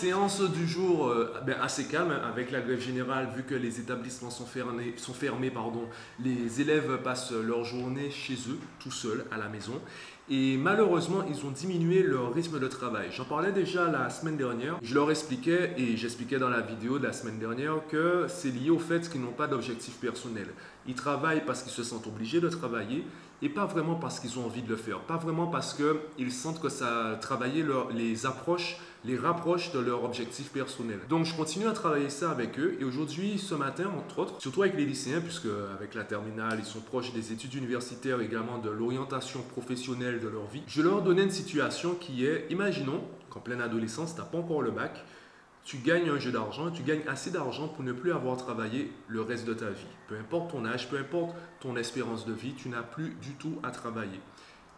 Séance du jour euh, ben, assez calme avec la grève générale vu que les établissements sont fermés, les élèves passent leur journée chez eux tout seuls à la maison et malheureusement ils ont diminué leur rythme de travail. J'en parlais déjà la semaine dernière, je leur expliquais et j'expliquais dans la vidéo de la semaine dernière que c'est lié au fait qu'ils n'ont pas d'objectif personnel. Ils travaillent parce qu'ils se sentent obligés de travailler et pas vraiment parce qu'ils ont envie de le faire, pas vraiment parce qu'ils sentent que ça travailler leur, les approche, les rapproche de leur objectif personnel. Donc je continue à travailler ça avec eux et aujourd'hui, ce matin, entre autres, surtout avec les lycéens, puisque avec la terminale, ils sont proches des études universitaires, également de l'orientation professionnelle de leur vie, je leur donnais une situation qui est, imaginons qu'en pleine adolescence, tu n'as pas encore le bac, tu gagnes un jeu d'argent, tu gagnes assez d'argent pour ne plus avoir travaillé le reste de ta vie. Peu importe ton âge, peu importe ton espérance de vie, tu n'as plus du tout à travailler.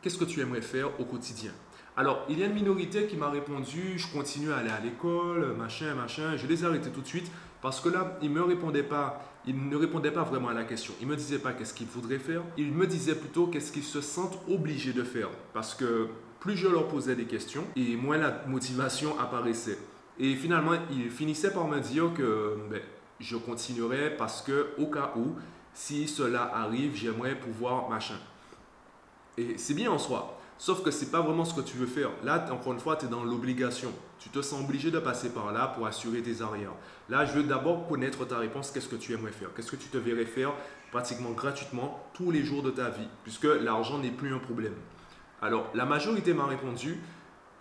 Qu'est-ce que tu aimerais faire au quotidien? Alors, il y a une minorité qui m'a répondu, je continue à aller à l'école, machin, machin. Je les ai arrêtés tout de suite parce que là, ils me répondaient pas, ils ne répondaient pas vraiment à la question. Ils me disaient pas qu'est-ce qu'ils voudraient faire, ils me disaient plutôt qu'est-ce qu'ils se sentent obligés de faire. Parce que plus je leur posais des questions et moins la motivation apparaissait. Et finalement, il finissait par me dire que ben, je continuerai parce que au cas où, si cela arrive, j'aimerais pouvoir machin. Et c'est bien en soi. Sauf que c'est pas vraiment ce que tu veux faire. Là, encore une fois, tu es dans l'obligation. Tu te sens obligé de passer par là pour assurer tes arrières. Là, je veux d'abord connaître ta réponse. Qu'est-ce que tu aimerais faire? Qu'est-ce que tu te verrais faire pratiquement gratuitement tous les jours de ta vie? Puisque l'argent n'est plus un problème. Alors, la majorité m'a répondu,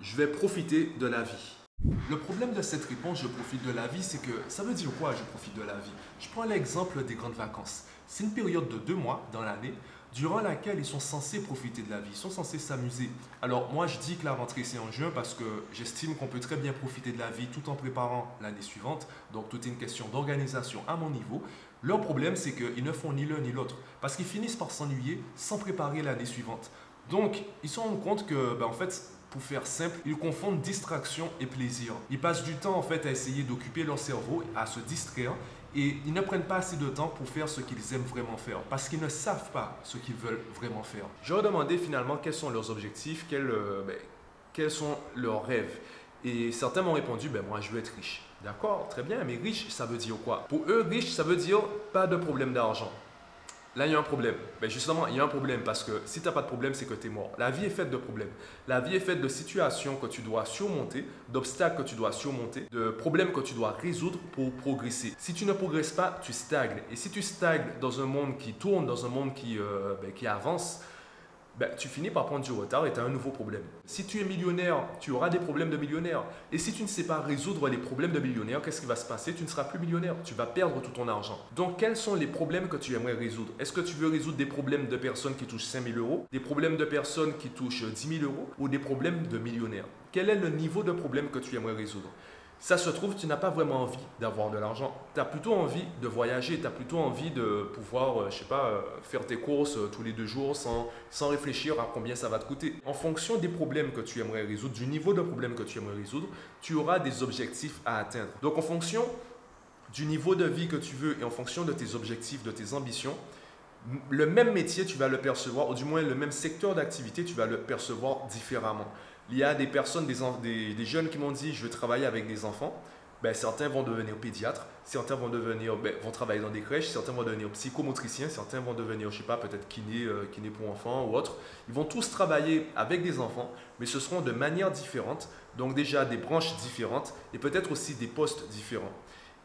je vais profiter de la vie. Le problème de cette réponse, je profite de la vie, c'est que ça veut dire quoi, je profite de la vie? Je prends l'exemple des grandes vacances. C'est une période de deux mois dans l'année durant laquelle ils sont censés profiter de la vie, ils sont censés s'amuser. Alors moi, je dis que la rentrée, c'est en juin parce que j'estime qu'on peut très bien profiter de la vie tout en préparant l'année suivante. Donc tout est une question d'organisation à mon niveau. Leur problème, c'est qu'ils ne font ni l'un ni l'autre parce qu'ils finissent par s'ennuyer sans préparer l'année suivante. Donc, ils se rendent compte que, ben, en fait, pour faire simple, ils confondent distraction et plaisir. Ils passent du temps en fait à essayer d'occuper leur cerveau, à se distraire et ils ne prennent pas assez de temps pour faire ce qu'ils aiment vraiment faire parce qu'ils ne savent pas ce qu'ils veulent vraiment faire. Leur demandé finalement quels sont leurs objectifs, quels, euh, ben, quels sont leurs rêves. Et certains m'ont répondu, ben moi je veux être riche. D'accord, très bien, mais riche, ça veut dire quoi? Pour eux, riche, ça veut dire pas de problème d'argent. Là, il y a un problème. Mais justement, il y a un problème parce que si tu n'as pas de problème, c'est que tu es mort. La vie est faite de problèmes. La vie est faite de situations que tu dois surmonter, d'obstacles que tu dois surmonter, de problèmes que tu dois résoudre pour progresser. Si tu ne progresses pas, tu stagnes. Et si tu stagnes dans un monde qui tourne, dans un monde qui, euh, ben, qui avance, ben, tu finis par prendre du retard et tu as un nouveau problème. Si tu es millionnaire, tu auras des problèmes de millionnaire. Et si tu ne sais pas résoudre les problèmes de millionnaire, qu'est-ce qui va se passer? Tu ne seras plus millionnaire. Tu vas perdre tout ton argent. Donc, quels sont les problèmes que tu aimerais résoudre? Est-ce que tu veux résoudre des problèmes de personnes qui touchent 5 000 euros, des problèmes de personnes qui touchent 10 000 euros ou des problèmes de millionnaires Quel est le niveau de problème que tu aimerais résoudre? Ça se trouve, tu n'as pas vraiment envie d'avoir de l'argent. Tu as plutôt envie de voyager, tu as plutôt envie de pouvoir, euh, je sais pas, euh, faire tes courses euh, tous les deux jours sans, sans réfléchir à combien ça va te coûter. En fonction des problèmes que tu aimerais résoudre, du niveau de problème que tu aimerais résoudre, tu auras des objectifs à atteindre. Donc en fonction du niveau de vie que tu veux et en fonction de tes objectifs, de tes ambitions, le même métier, tu vas le percevoir, ou du moins le même secteur d'activité, tu vas le percevoir différemment. Il y a des personnes, des, des, jeunes qui m'ont dit je veux travailler avec des enfants. Ben, certains vont devenir pédiatres, certains vont devenir, ben, vont travailler dans des crèches, certains vont devenir psychomotriciens, certains vont devenir, je sais pas, peut-être kiné, euh, kiné pour enfants ou autre. Ils vont tous travailler avec des enfants, mais ce seront de manières différentes, donc déjà des branches différentes et peut-être aussi des postes différents.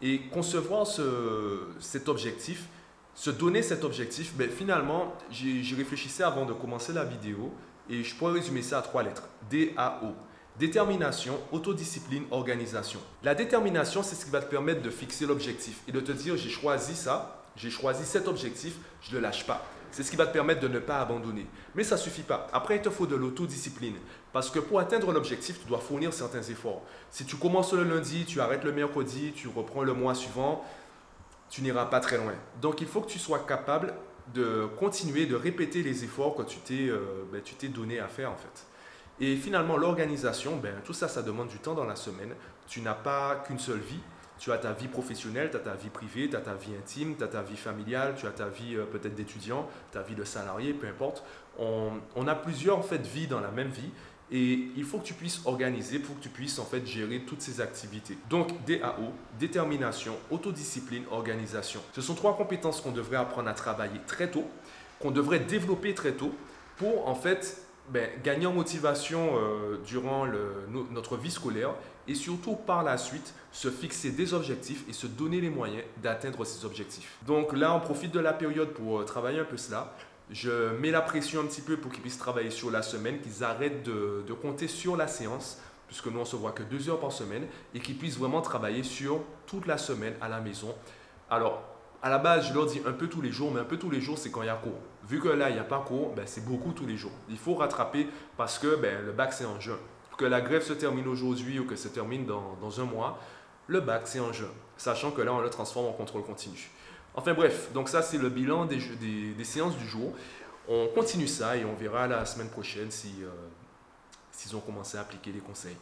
Et concevoir ce, cet objectif, se donner cet objectif, ben, finalement, j'y réfléchissais avant de commencer la vidéo et je pourrais résumer ça à trois lettres. D-A-O. Détermination, autodiscipline, organisation. La détermination, c'est ce qui va te permettre de fixer l'objectif et de te dire j'ai choisi ça, j'ai choisi cet objectif, je ne le lâche pas. C'est ce qui va te permettre de ne pas abandonner. Mais ça ne suffit pas. Après, il te faut de l'autodiscipline. Parce que pour atteindre l'objectif, tu dois fournir certains efforts. Si tu commences le lundi, tu arrêtes le mercredi, tu reprends le mois suivant, tu n'iras pas très loin. Donc il faut que tu sois capable de continuer, de répéter les efforts que tu t'es euh, ben, donné à faire en fait. Et finalement, l'organisation, ben, tout ça, ça demande du temps dans la semaine. Tu n'as pas qu'une seule vie. Tu as ta vie professionnelle, tu as ta vie privée, tu as ta vie intime, tu as ta vie familiale, tu as ta vie euh, peut-être d'étudiant, ta vie de salarié, peu importe. On, on, a plusieurs en fait vies dans la même vie Et il faut que tu puisses organiser pour que tu puisses en fait gérer toutes ces activités. Donc DAO, détermination, autodiscipline, organisation. Ce sont trois compétences qu'on devrait apprendre à travailler très tôt, qu'on devrait développer très tôt pour en fait ben, gagner en motivation euh, durant notre vie scolaire et surtout par la suite se fixer des objectifs et se donner les moyens d'atteindre ces objectifs. Donc là, on profite de la période pour euh, travailler un peu cela. Je mets la pression un petit peu pour qu'ils puissent travailler sur la semaine, qu'ils arrêtent de, compter sur la séance, puisque nous on se voit que deux heures par semaine, et qu'ils puissent vraiment travailler sur toute la semaine à la maison. Alors, à la base, je leur dis un peu tous les jours, mais un peu tous les jours, c'est quand il y a cours. Vu que là, il n'y a pas cours, ben, c'est beaucoup tous les jours. Il faut rattraper parce que ben, le bac, c'est en juin. Que la grève se termine aujourd'hui ou que se termine dans, dans un mois, le bac, c'est en juin. Sachant que là, on le transforme en contrôle continu. Enfin bref, donc ça, c'est le bilan des, séances du jour. On continue ça et on verra la semaine prochaine si, euh, s'ils ont commencé à appliquer les conseils.